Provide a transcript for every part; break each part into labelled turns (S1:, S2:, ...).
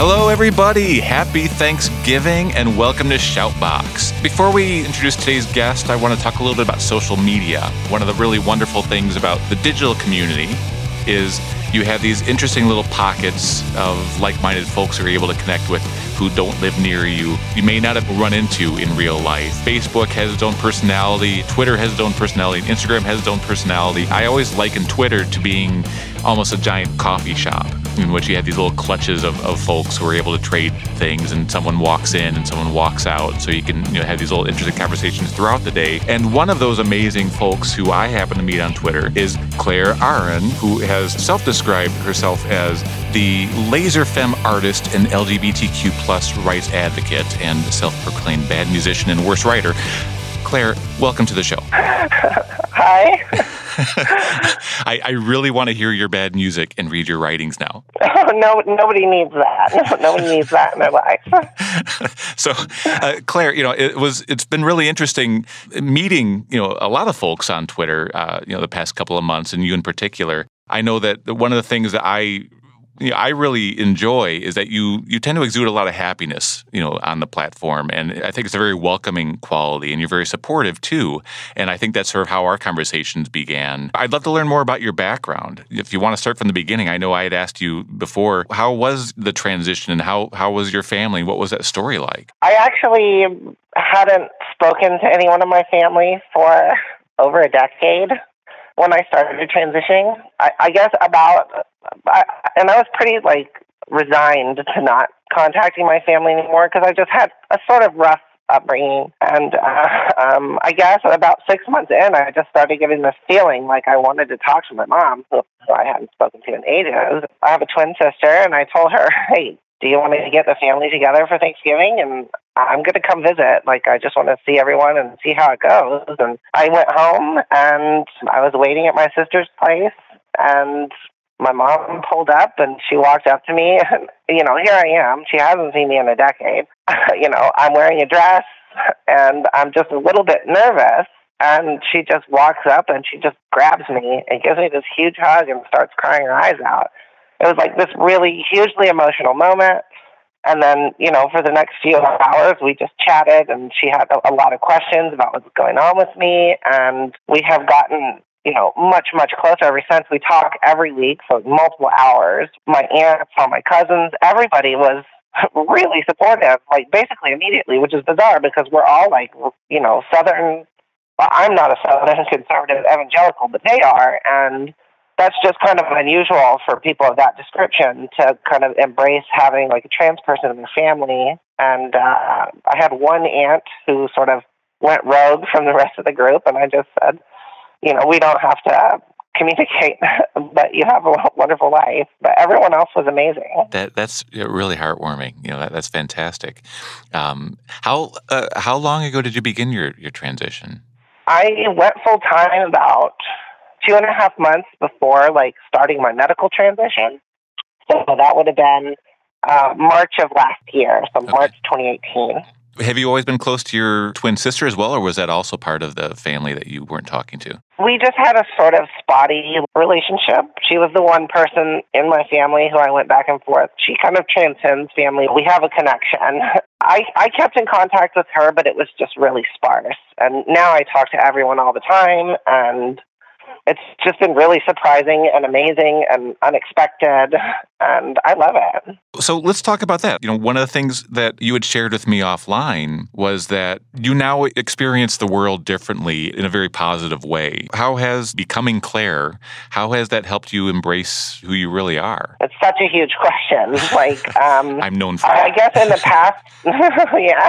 S1: Hello, everybody. Happy Thanksgiving and welcome to Shoutbox. Before we introduce today's guest, I want to talk a little bit about social media. One of the really wonderful things about the digital community is you have these interesting little pockets of like minded folks who are able to connect with who don't live near you. You may not have run into in real life. Facebook has its own personality, Twitter has its own personality, Instagram has its own personality. I always liken Twitter to being almost a giant coffee shop in which you have these little clutches of, of folks who are able to trade things and someone walks in and someone walks out so you can you know have these little interesting conversations throughout the day. And one of those amazing folks who i happen to meet on twitter is claire Aran who has self-described herself as the laser femme artist and lgbtq plus rights advocate and self-proclaimed bad musician and worst writer. Claire welcome to the show.
S2: Hi
S1: I, I, really want to hear your bad music and read your writings now.
S2: Oh, no, nobody needs that. No, nobody needs that in their
S1: life. so, uh, Claire, you know, it was it's been really interesting meeting you know a lot of folks on Twitter, uh, you know, the past couple of months, and you in particular. I know that one of the things that I you know, I really enjoy is that you you tend to exude a lot of happiness, you know, on the platform, and I think it's a very welcoming quality, and you're very supportive too. And I think that's sort of how our conversations began. I'd love to learn more about your background. If you want to start from the beginning, I know I had asked you before, how was the transition, and how how was your family? What was that story like?
S2: I actually hadn't spoken to anyone in my family for over a decade when I started transitioning. I, I guess about, I, and I was pretty like resigned to not contacting my family anymore because I just had a sort of rough upbringing. And uh, um, I guess about six months in, I just started getting this feeling like I wanted to talk to my mom, who I hadn't spoken to in ages. I have a twin sister, and I told her, hey, do you want me to get the family together for Thanksgiving? And I'm going to come visit. Like, I just want to see everyone and see how it goes. And I went home and I was waiting at my sister's place and my mom pulled up and she walked up to me and, you know, here I am. She hasn't seen me in a decade. you know, I'm wearing a dress and I'm just a little bit nervous. And she just walks up and she just grabs me and gives me this huge hug and starts crying her eyes out it was like this really hugely emotional moment. And then, you know, for the next few hours, we just chatted, and she had a, a lot of questions about what's going on with me. And we have gotten, you know, much, much closer ever since. We talk every week for multiple hours. My aunts, all my cousins, everybody was really supportive, like basically immediately, which is bizarre because we're all like, you know, Southern. Well, I'm not a Southern conservative evangelical, but they are. And that's just kind of unusual for people of that description to kind of embrace having like a trans person in their family. And uh, I had one aunt who sort of went rogue from the rest of the group, and I just said, you know, we don't have to communicate, but you have a wonderful life. But everyone else was amazing.
S1: That that's really heartwarming. You know, that, that's fantastic. Um, how uh, how long ago did you begin your your transition?
S2: I went full time about two and a half months before like starting my medical transition. So that would have been uh, March of last year, so okay. March 2018.
S1: Have you always been close to your twin sister as well, or was that also part of the family that you weren't talking to?
S2: We just had a sort of spotty relationship. She was the one person in my family who I went back and forth. She kind of transcends family. We have a connection. I, I kept in contact with her, but it was just really sparse. And now I talk to everyone all the time, and it's just been really surprising and amazing and unexpected and I love it.
S1: So let's talk about that. You know, one of the things that you had shared with me offline was that you now experience the world differently in a very positive way. How has becoming Claire, how has that helped you embrace who you really are?
S2: It's such a huge question. Like um
S1: I'm known for
S2: I guess in the past yeah.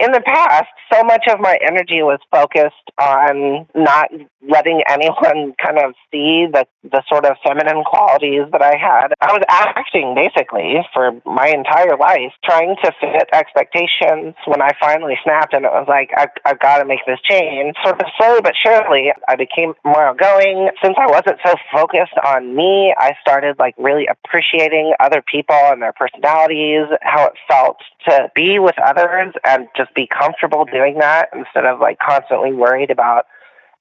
S2: In the past, so much of my energy was focused on not letting anyone kind of see the the sort of feminine qualities that I had. I was acting basically for my entire life, trying to fit expectations. When I finally snapped and it was like, I, I've got to make this change, sort of slowly but surely, I became more outgoing. Since I wasn't so focused on me, I started like really appreciating other people and their personalities, how it felt to be with others and just be comfortable doing that instead of like constantly worried about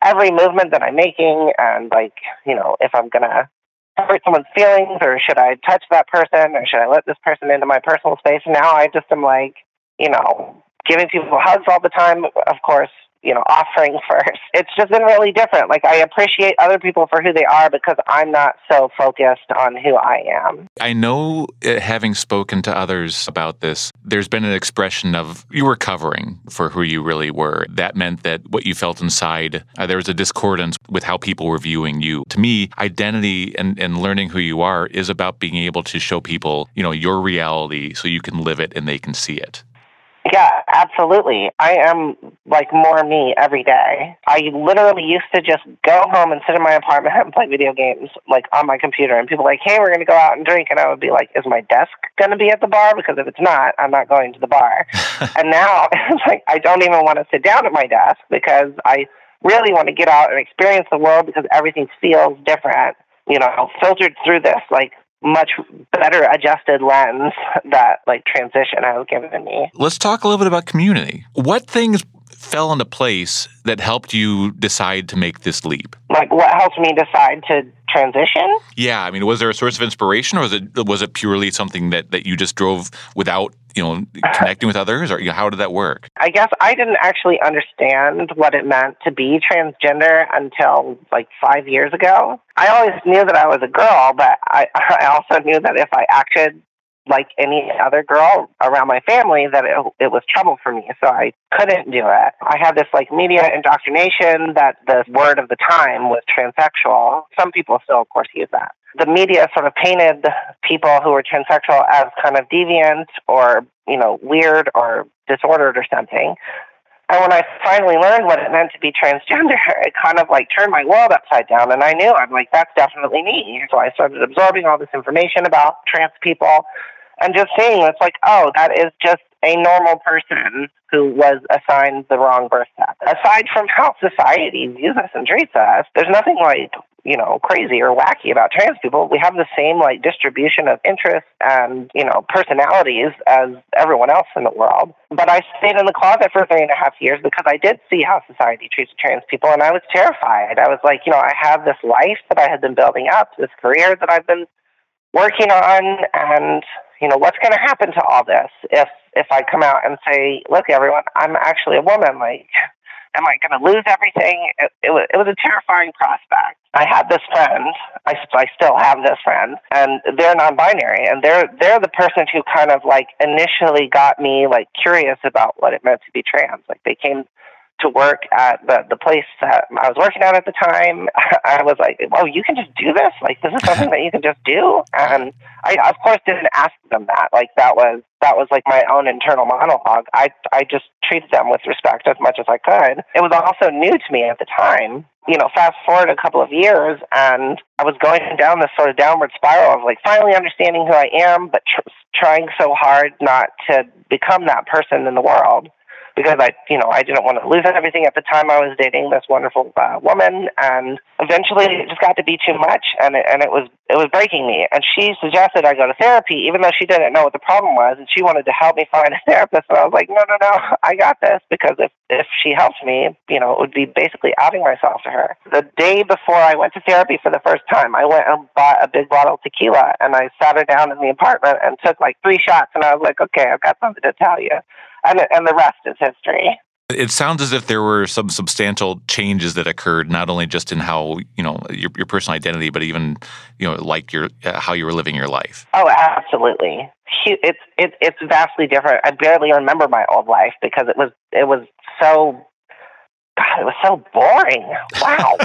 S2: every movement that I'm making and like, you know, if I'm gonna hurt someone's feelings or should I touch that person or should I let this person into my personal space? Now I just am like, you know, giving people hugs all the time, of course, you know, offering first. It's just been really different. Like I appreciate other people for who they are because I'm not so focused on who I am.
S1: I know uh, having spoken to others about this, there's been an expression of you were covering for who you really were. That meant that what you felt inside, uh, there was a discordance with how people were viewing you. To me, identity and, and learning who you are is about being able to show people, you know, your reality so you can live it and they can see it.
S2: Yeah, absolutely. I am like more me every day. I literally used to just go home and sit in my apartment and play video games like on my computer and people were like, "Hey, we're going to go out and drink." And I would be like, "Is my desk going to be at the bar because if it's not, I'm not going to the bar." and now it's like I don't even want to sit down at my desk because I really want to get out and experience the world because everything feels different, you know, filtered through this like much better adjusted lens that like transition has given me.
S1: Let's talk a little bit about community. What things fell into place that helped you decide to make this leap?
S2: Like what helped me decide to transition?
S1: Yeah, I mean, was there a source of inspiration, or was it was it purely something that that you just drove without you know connecting with others, or you know, how did that work?
S2: I guess I didn't actually understand what it meant to be transgender until like five years ago. I always knew that I was a girl, but I I also knew that if I acted like any other girl around my family that it, it was trouble for me. So i couldn't do it. I had this like media indoctrination that the word of the time was transsexual. Some people still of course use that. The media sort of painted people who were transsexual as kind of deviant or you know weird or disordered or something. And when I finally learned what it meant to be transgender, it kind of like turned my world upside down. And I knew I'm like, that's definitely me. So I started absorbing all this information about trans people and just seeing it's like, oh, that is just a normal person who was assigned the wrong birth sex. Aside from how society views us and treats us, there's nothing like you know crazy or wacky about trans people. We have the same like distribution of interests and you know personalities as everyone else in the world. But I stayed in the closet for three and a half years because I did see how society treats trans people, and I was terrified. I was like, you know, I have this life that I had been building up, this career that I've been working on, and you know, what's going to happen to all this if if I come out and say, look, everyone, I'm actually a woman. Like, am I going to lose everything? It, it, was, it was a terrifying prospect. I had this friend. I, I still have this friend, and they're non-binary, and they're they're the person who kind of like initially got me like curious about what it meant to be trans. Like they came to work at the the place that I was working at at the time. I was like, "Oh, you can just do this? Like, this is something that you can just do?" And I, of course, didn't ask them that. Like, that was that was like my own internal monologue. I I just treated them with respect as much as I could. It was also new to me at the time. You know, fast forward a couple of years, and I was going down this sort of downward spiral of like finally understanding who I am, but tr- trying so hard not to become that person in the world because I, you know, I didn't want to lose everything at the time. I was dating this wonderful uh, woman, and eventually it just got to be too much, and it, and it was it was breaking me. And she suggested I go to therapy, even though she didn't know what the problem was, and she wanted to help me find a therapist. And I was like, no, no, no, I got this because if if she helped me, you know, it would be basically outing myself to her. The day before I went to therapy for the first time, I went and bought a big bottle of tequila, and I sat her down in the apartment and took like three shots, and I was like, okay, I've got something to tell you and and the rest is history.
S1: It sounds as if there were some substantial changes that occurred, not only just in how you know your, your personal identity, but even you know like your uh, how you were living your life.
S2: Oh, absolutely. It's it, it's vastly different. I barely remember my old life because it was it was so God, it was so boring. Wow.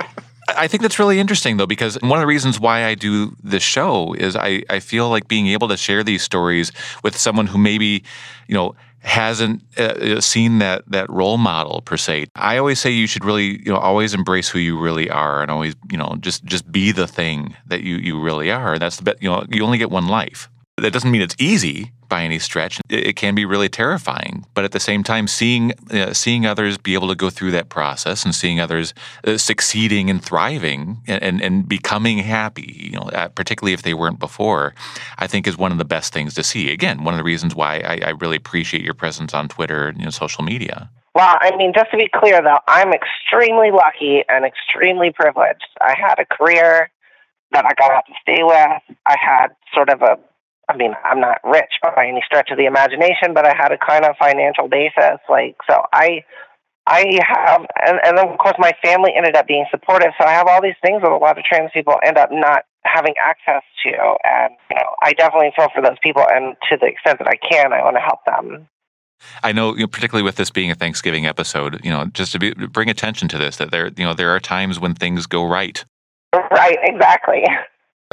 S1: I think that's really interesting though, because one of the reasons why I do this show is I, I feel like being able to share these stories with someone who maybe, you know, hasn't uh, uh, seen that that role model per se. I always say you should really, you know, always embrace who you really are and always, you know, just just be the thing that you you really are. That's the best, you know, you only get one life. That doesn't mean it's easy by any stretch. It, it can be really terrifying, but at the same time, seeing uh, seeing others be able to go through that process and seeing others uh, succeeding and thriving and, and, and becoming happy, you know, uh, particularly if they weren't before, I think is one of the best things to see. Again, one of the reasons why I, I really appreciate your presence on Twitter and you know, social media.
S2: Well, I mean, just to be clear, though, I'm extremely lucky and extremely privileged. I had a career that I got out to stay with. I had sort of a I mean, I'm not rich by any stretch of the imagination, but I had a kind of financial basis. Like, so I, I have, and, and then of course my family ended up being supportive. So I have all these things that a lot of trans people end up not having access to. And, you know, I definitely feel for those people. And to the extent that I can, I want to help them.
S1: I know, you know, particularly with this being a Thanksgiving episode, you know, just to be, bring attention to this, that there, you know, there are times when things go right.
S2: Right, exactly.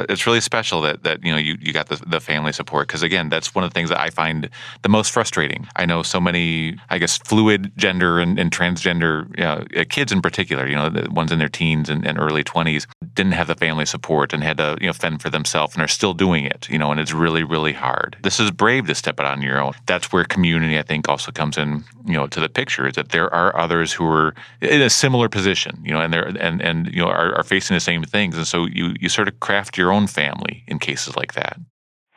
S1: It's really special that that you know you, you got the, the family support because again that's one of the things that I find the most frustrating. I know so many I guess fluid gender and, and transgender you know, uh, kids in particular, you know the ones in their teens and, and early twenties didn't have the family support and had to you know fend for themselves and are still doing it. You know, and it's really really hard. This is brave to step it on your own. That's where community I think also comes in you know to the picture is that there are others who are in a similar position. You know, and they're and and you know are, are facing the same things, and so you you sort of craft your your own family in cases like that?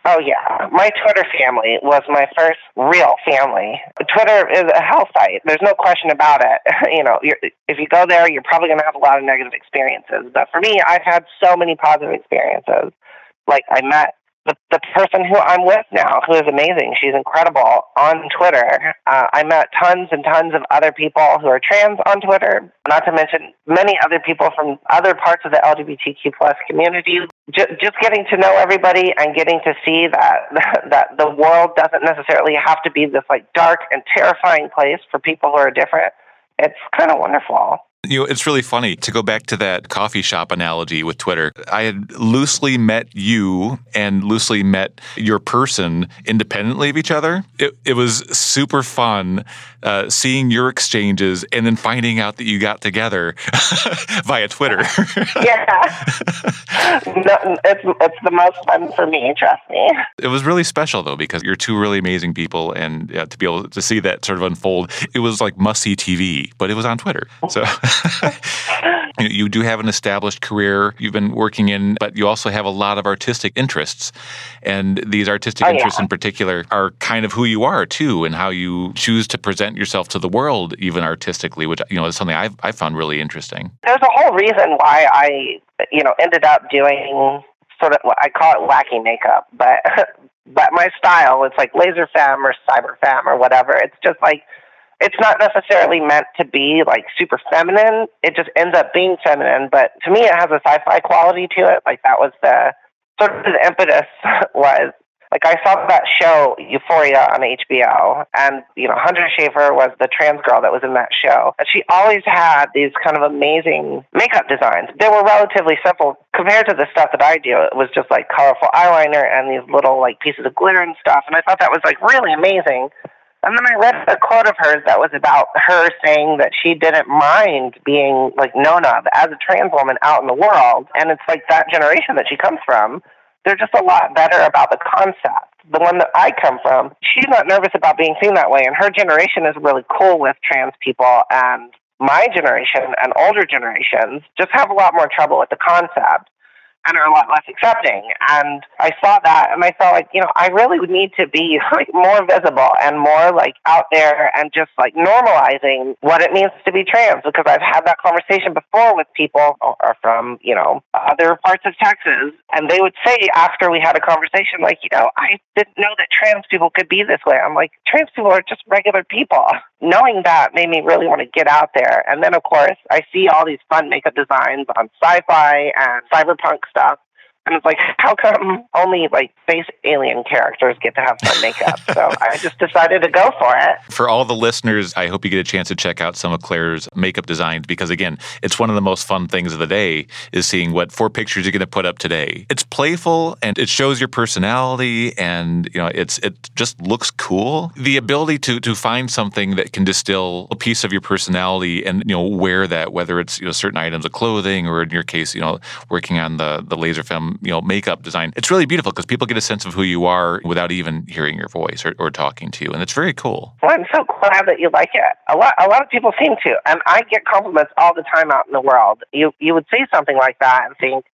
S2: Oh yeah, my Twitter family was my first real family. Twitter is a hell site. There's no question about it. you know, if you go there, you're probably going to have a lot of negative experiences. But for me, I've had so many positive experiences. Like I met the, the person who I'm with now, who is amazing. She's incredible on Twitter. Uh, I met tons and tons of other people who are trans on Twitter, not to mention many other people from other parts of the LGBTQ plus community. Just, just getting to know everybody and getting to see that that the world doesn't necessarily have to be this like dark and terrifying place for people who are different. It's kind of wonderful.
S1: You know, it's really funny to go back to that coffee shop analogy with Twitter. I had loosely met you and loosely met your person independently of each other. It, it was super fun uh, seeing your exchanges and then finding out that you got together via Twitter.
S2: yeah. No, it's, it's the most fun for me, trust me.
S1: It was really special, though, because you're two really amazing people. And uh, to be able to see that sort of unfold, it was like must see TV, but it was on Twitter. So. you do have an established career you've been working in, but you also have a lot of artistic interests. And these artistic oh, interests yeah. in particular are kind of who you are too, and how you choose to present yourself to the world, even artistically, which you know is something I've I found really interesting.
S2: There's a whole reason why I you know ended up doing sort of I call it wacky makeup, but but my style it's like laser femme or cyber femme or whatever. It's just like it's not necessarily meant to be like super feminine. It just ends up being feminine. But to me, it has a sci-fi quality to it. Like that was the sort of the impetus was like I saw that show Euphoria on HBO, and you know Hunter Schafer was the trans girl that was in that show, and she always had these kind of amazing makeup designs. They were relatively simple compared to the stuff that I do. It was just like colorful eyeliner and these little like pieces of glitter and stuff, and I thought that was like really amazing. And then I read a quote of hers that was about her saying that she didn't mind being like known of as a trans woman out in the world. And it's like that generation that she comes from, they're just a lot better about the concept. The one that I come from, she's not nervous about being seen that way. And her generation is really cool with trans people. And my generation and older generations just have a lot more trouble with the concept and are a lot less accepting. And I saw that and I felt like, you know, I really would need to be like more visible and more like out there and just like normalizing what it means to be trans because I've had that conversation before with people from, you know, other parts of Texas and they would say after we had a conversation like, you know, I didn't know that trans people could be this way. I'm like, trans people are just regular people. Knowing that made me really want to get out there. And then of course I see all these fun makeup designs on sci-fi and cyberpunk stuff. And it's like, how come only like space alien characters get to have fun makeup? so I just decided to go for it.
S1: For all the listeners, I hope you get a chance to check out some of Claire's makeup designs because again, it's one of the most fun things of the day is seeing what four pictures you're going to put up today. It's playful and it shows your personality and you know it's it just looks cool. The ability to to find something that can distill a piece of your personality and you know wear that whether it's you know certain items of clothing or in your case you know working on the the laser femme you know makeup design. It's really beautiful because people get a sense of who you are without even hearing your voice or, or talking to you, and it's very cool.
S2: Well, I'm so glad that you like it. A lot a lot of people seem to, and I get compliments all the time out in the world. You you would see something like that and think,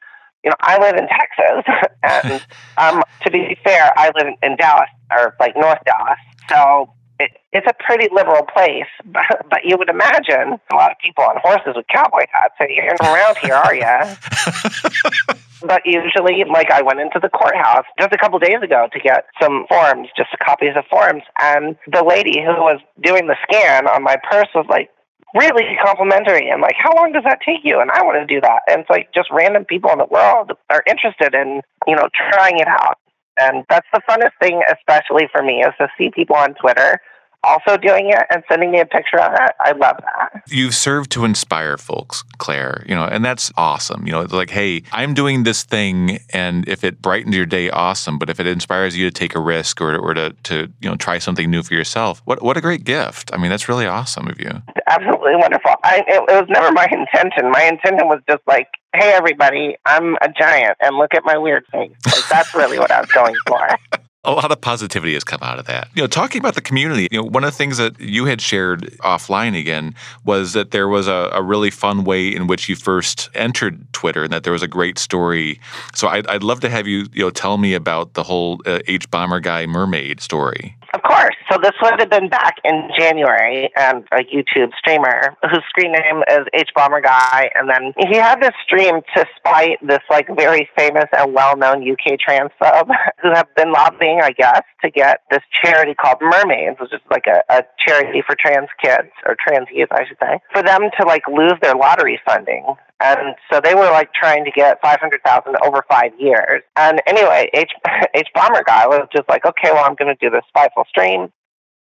S2: you know, I live in Texas, and um, to be fair, I live in Dallas or like North Dallas, so it, it's a pretty liberal place, but, but you would imagine a lot of people on horses with cowboy hats. So you're around here, are you? But usually, like I went into the courthouse just a couple days ago to get some forms, just copies of forms, and the lady who was doing the scan on my purse was like, really complimentary and like how long does that take you and i want to do that and it's like just random people in the world are interested in you know trying it out and that's the funnest thing especially for me is to see people on twitter also doing it and sending me a picture of it. I love that.
S1: You've served to inspire folks, Claire, you know, and that's awesome. You know, it's like, hey, I'm doing this thing and if it brightens your day, awesome. But if it inspires you to take a risk or, or to, to, you know, try something new for yourself, what, what a great gift. I mean, that's really awesome of you.
S2: Absolutely wonderful. I, it, it was never my intention. My intention was just like, hey, everybody, I'm a giant and look at my weird face. Like, that's really what I was going for.
S1: a lot of positivity has come out of that. You know, talking about the community, you know, one of the things that you had shared offline again was that there was a, a really fun way in which you first entered Twitter, and that there was a great story. So I'd, I'd love to have you, you know, tell me about the whole uh, hbomberguy mermaid story.
S2: Of course. So this would have been back in January, and a YouTube streamer whose screen name is H Bomber Guy, and then he had this stream to spite this like very famous and well-known UK transphobe who have been lobbying, I guess, to get this charity called Mermaids, which is like a, a charity for trans kids or trans youth, I should say, for them to like lose their lottery funding. And so they were like trying to get 500,000 over five years. And anyway, H, H Bomber guy was just like, okay, well, I'm going to do this spiteful stream.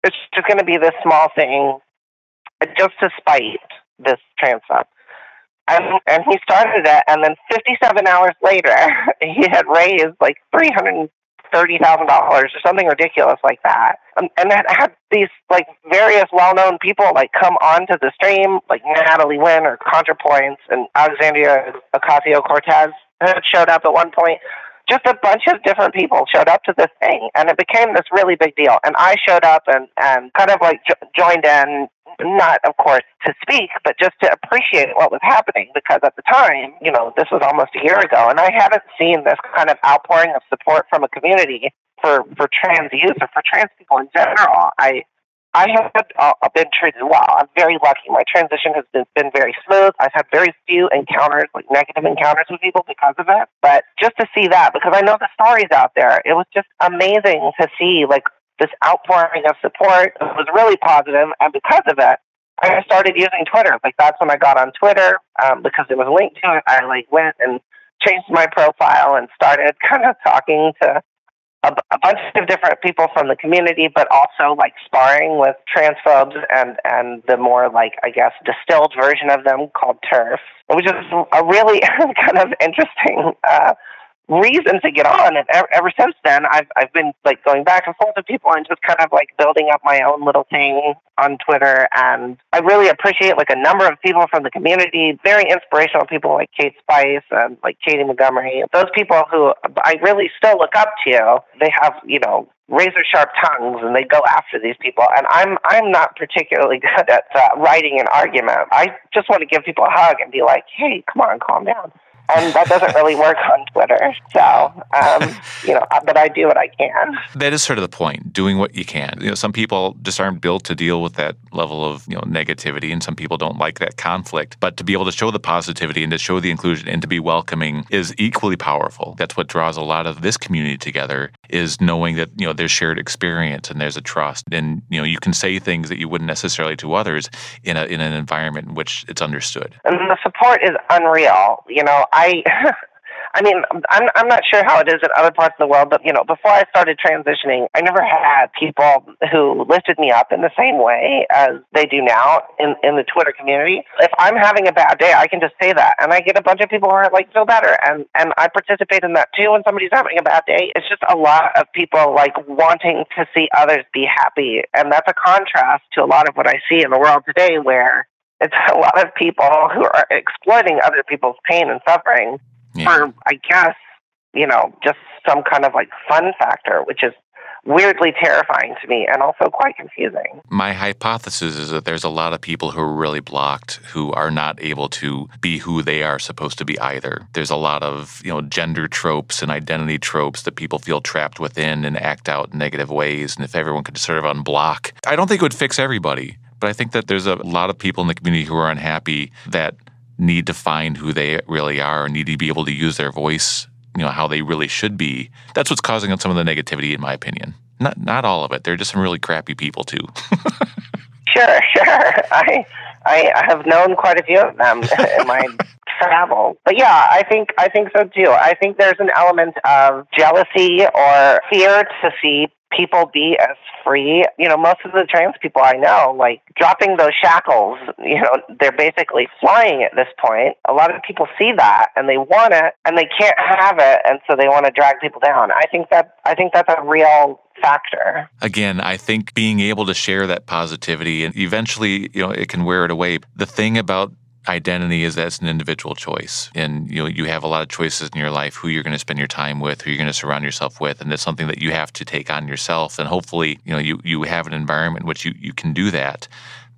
S2: It's just going to be this small thing just to spite this trans stuff. And, and he started it, and then 57 hours later, he had raised like 300 thirty thousand dollars or something ridiculous like that, um, and that had these like various well-known people like come onto the stream, like Natalie Wynn or ContraPoints and Alexandria Ocasio Cortez had showed up at one point. Just a bunch of different people showed up to this thing, and it became this really big deal. And I showed up and and kind of like jo- joined in not, of course, to speak, but just to appreciate what was happening because at the time, you know, this was almost a year ago, and I haven't seen this kind of outpouring of support from a community for, for trans youth or for trans people in general. I I have uh, been treated well. I'm very lucky. My transition has been, been very smooth. I've had very few encounters, like negative encounters with people because of it. But just to see that, because I know the stories out there, it was just amazing to see like this outpouring of support It was really positive, and because of it, I started using Twitter. Like that's when I got on Twitter um, because it was linked to it. I like went and changed my profile and started kind of talking to of different people from the community, but also like sparring with transphobes and and the more like I guess distilled version of them called TERF, which is a really kind of interesting. Uh, reason to get on. And ever, ever since then, I've I've been like going back and forth with people and just kind of like building up my own little thing on Twitter. And I really appreciate like a number of people from the community, very inspirational people like Kate Spice and like Katie Montgomery. Those people who I really still look up to. They have you know razor sharp tongues and they go after these people and i'm i'm not particularly good at uh, writing an argument i just want to give people a hug and be like hey come on calm down and that doesn't really work on Twitter. So, um, you know, but I do what I can.
S1: That is sort of the point, doing what you can. You know, some people just aren't built to deal with that level of you know negativity, and some people don't like that conflict. But to be able to show the positivity and to show the inclusion and to be welcoming is equally powerful. That's what draws a lot of this community together. Is knowing that you know there's shared experience and there's a trust, and you know you can say things that you wouldn't necessarily to others in a in an environment in which it's understood.
S2: And the support is unreal. You know, I I mean, I'm I'm not sure how it is in other parts of the world, but you know, before I started transitioning, I never had people who lifted me up in the same way as they do now in in the Twitter community. If I'm having a bad day, I can just say that, and I get a bunch of people who are like feel better, and and I participate in that too. When somebody's having a bad day, it's just a lot of people like wanting to see others be happy, and that's a contrast to a lot of what I see in the world today, where it's a lot of people who are exploiting other people's pain and suffering yeah. for, I guess, you know, just some kind of like fun factor, which is weirdly terrifying to me and also quite confusing.
S1: My hypothesis is that there's a lot of people who are really blocked who are not able to be who they are supposed to be either. There's a lot of, you know, gender tropes and identity tropes that people feel trapped within and act out in negative ways. And if everyone could sort of unblock, I don't think it would fix everybody. But I think that there's a lot of people in the community who are unhappy that need to find who they really are, and need to be able to use their voice, you know, how they really should be. That's what's causing some of the negativity, in my opinion. Not not all of it. They're just some really crappy people too.
S2: sure, sure. I I have known quite a few of them in my travel. But yeah, I think I think so too. I think there's an element of jealousy or fear to see people be as free. You know, most of the trans people I know, like dropping those shackles, you know, they're basically flying at this point. A lot of people see that and they want it and they can't have it and so they want to drag people down. I think that I think that's a real factor.
S1: Again, I think being able to share that positivity and eventually, you know, it can wear it away. The thing about identity is that's an individual choice. And you know you have a lot of choices in your life who you're going to spend your time with who you're going to surround yourself with and it's something that you have to take on yourself. And hopefully you know you you have an environment in which you you can do that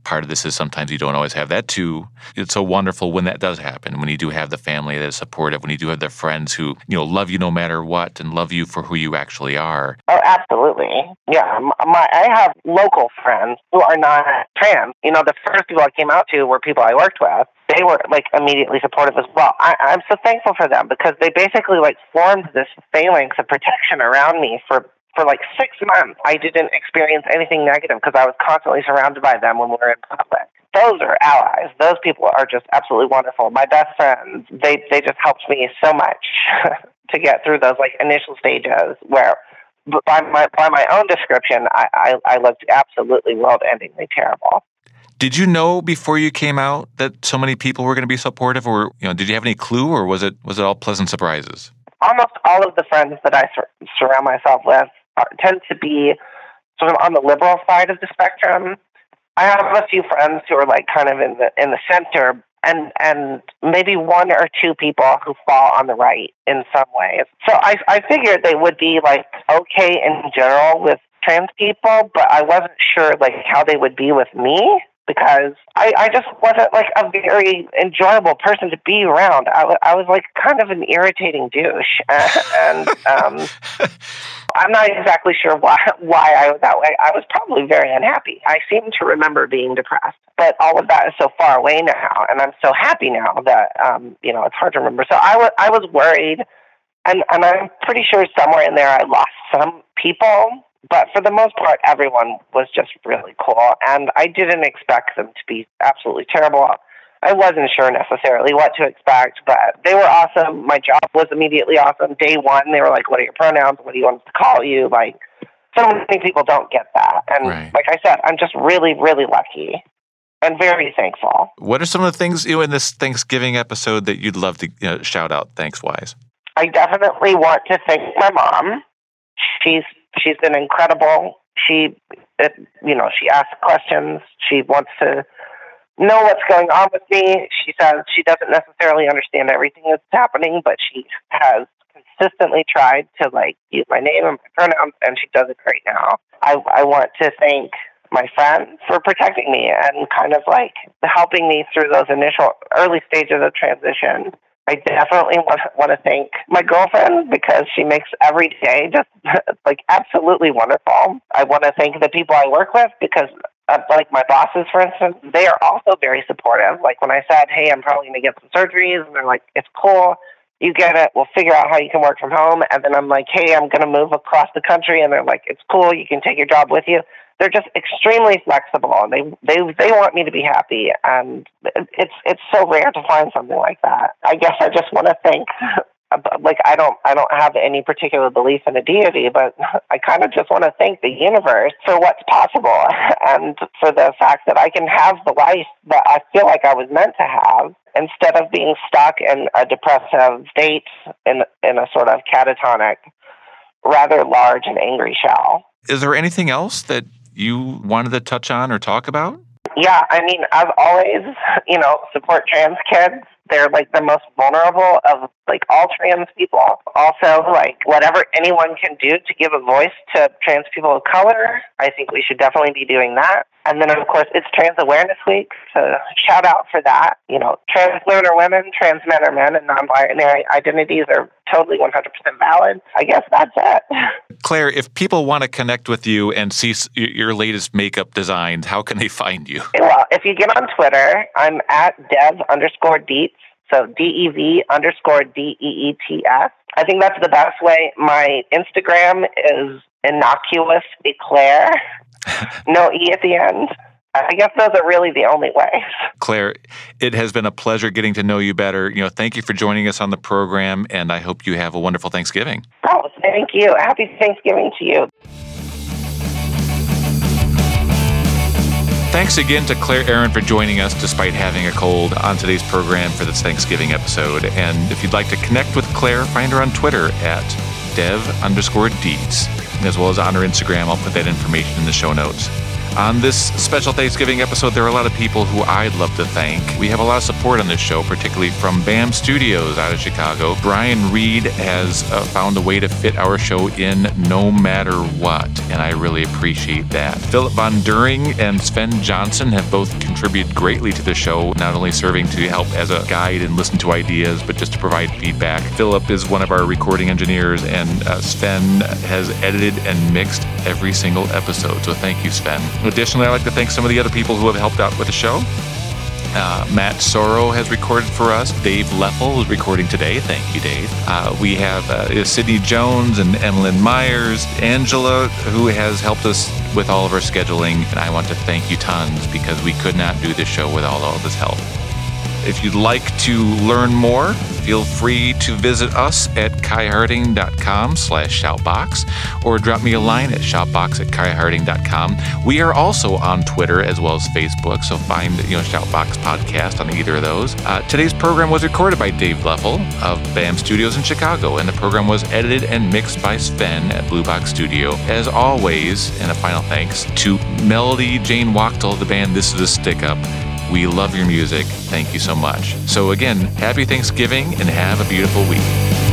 S1: part of this is sometimes you don't always have that too. It's so wonderful when that does happen, when you do have the family that is supportive, when you do have the friends who, you know, love you no matter what and love you for who you actually are.
S2: Oh, absolutely. Yeah. My, I have local friends who are not trans. You know, the first people I came out to were people I worked with they were like immediately supportive as well. I, I'm so thankful for them because they basically like formed this phalanx of protection around me for for like six months, I didn't experience anything negative because I was constantly surrounded by them when we were in public. Those are allies. Those people are just absolutely wonderful. My best friends, they they just helped me so much to get through those like initial stages where by my by my own description, I, I, I looked absolutely world endingly terrible.
S1: Did you know before you came out that so many people were going to be supportive, or you know, did you have any clue, or was it was it all pleasant surprises?
S2: Almost all of the friends that I sur- surround myself with Uh, tend to be sort of on the liberal side of the spectrum. I have a few friends who are like kind of in the in the center, and and maybe one or two people who fall on the right in some ways. So I I figured they would be like okay in general with trans people, but I wasn't sure like how they would be with me because I, I just wasn't like a very enjoyable person to be around. I, w- I was like kind of an irritating douche, and um, I'm not exactly sure why why I was that way. I was probably very unhappy. I seem to remember being depressed, but all of that is so far away now, and I'm so happy now that um, you know it's hard to remember. So I was I was worried, and and I'm pretty sure somewhere in there I lost some people but for the most part, everyone was just really cool, and I didn't expect them to be absolutely terrible. I wasn't sure necessarily what to expect, but they were awesome. My job was immediately awesome. Day one, they were like, "What are your pronouns? What do you want us to call you?" Like, so many people don't get that, and right. like I said, I'm just really, really lucky and very thankful.
S1: What are some of the things you know, in this Thanksgiving episode that you'd love to you know, shout out? Thanks wise.
S2: I definitely want to thank my mom. She's she's been incredible. She, it, you know, she asks questions. She wants to know what's going on with me. She says she doesn't necessarily understand everything that's happening, but she has consistently tried to like use my name and my pronouns, and she does it right now. I I want to thank my friends for protecting me and kind of like helping me through those initial early stages of transition. I definitely want to, want to thank my girlfriend because she makes every day just like absolutely wonderful. I want to thank the people I work with because uh, like my bosses, for instance, they are also very supportive. Like when I said, "Hey, I'm probably going to get some surgeries," and they're like, "It's cool, you get it. We'll figure out how you can work from home." And then I'm like, "Hey, I'm going to move across the country," and they're like, "It's cool, you can take your job with you." They're just extremely flexible. And they they they want me to be happy and it's it's so rare to find something like that. I guess i just want to thank like i don't i don't have any particular belief in a deity but i kind of just want to thank the universe for what's possible and for the fact that i can have the life that i feel like i was meant to have instead of being stuck in a depressive state in in a sort of catatonic rather large and angry shell.
S1: Is there anything else that you wanted to touch on or talk about?
S2: Yeah, I mean, as always, you know, support trans kids. They're like the most vulnerable of like all trans people. Also, like whatever anyone can do to give a voice to trans people of color, I think we should definitely be doing that. And then, of course, it's Trans Awareness Week, so shout out for that. You know, trans women are women, trans men are men, and non binary identities are totally 100% valid. I guess that's it.
S1: Claire, if people want to connect with you and see your latest makeup designs, how can they find you?
S2: Well, if you get on Twitter, I'm at dev underscore deets. So D E V underscore D E E T S. I think that's the best way. My Instagram is innocuous eclair. no E at the end. I guess those are really the only ways.
S1: Claire, it has been a pleasure getting to know you better. You know, thank you for joining us on the program, and I hope you have a wonderful Thanksgiving.
S2: Oh, thank you. Happy Thanksgiving to you.
S1: Thanks again to Claire Aran for joining us despite having a cold on today's program for this Thanksgiving episode. And if you'd like to connect with Claire, find her on Twitter at dev underscore deets, as well as on her Instagram. I'll put that information in the show notes. On this special Thanksgiving episode, there are a lot of people who I'd love to thank. We have a lot of support on this show, particularly from BAM Studios out of Chicago. Brian Reed has uh, found a way to fit our show in no matter what, and I really appreciate that. Philip Von During and Sven Johnson have both contributed greatly to the show, not only serving to help as a guide and listen to ideas, but just to provide feedback. Philip is one of our recording engineers, and uh, Sven has edited and mixed every single episode. So thank you, Sven. Additionally, I'd like to thank some of the other people who have helped out with the show. Uh, Matt Soro has recorded for us. Dave Leffel is recording today. Thank you, Dave. Uh, we have uh, Sydney Jones and Emlyn Myers, Angela, who has helped us with all of our scheduling. And I want to thank you tons because we could not do this show without all of this help. If you'd like to learn more, feel free to visit us at kaiharding.com slash shoutbox or drop me a line at shoutbox at kaiharding.com. We are also on Twitter as well as Facebook, so find you know Shoutbox Podcast on either of those. Uh, today's program was recorded by Dave Leffel of BAM Studios in Chicago, and the program was edited and mixed by Sven at Blue Box Studio. As always, and a final thanks to Melody Jane Wachtel the band This Is a Stick Up we love your music. Thank you so much. So, again, happy Thanksgiving and have a beautiful week.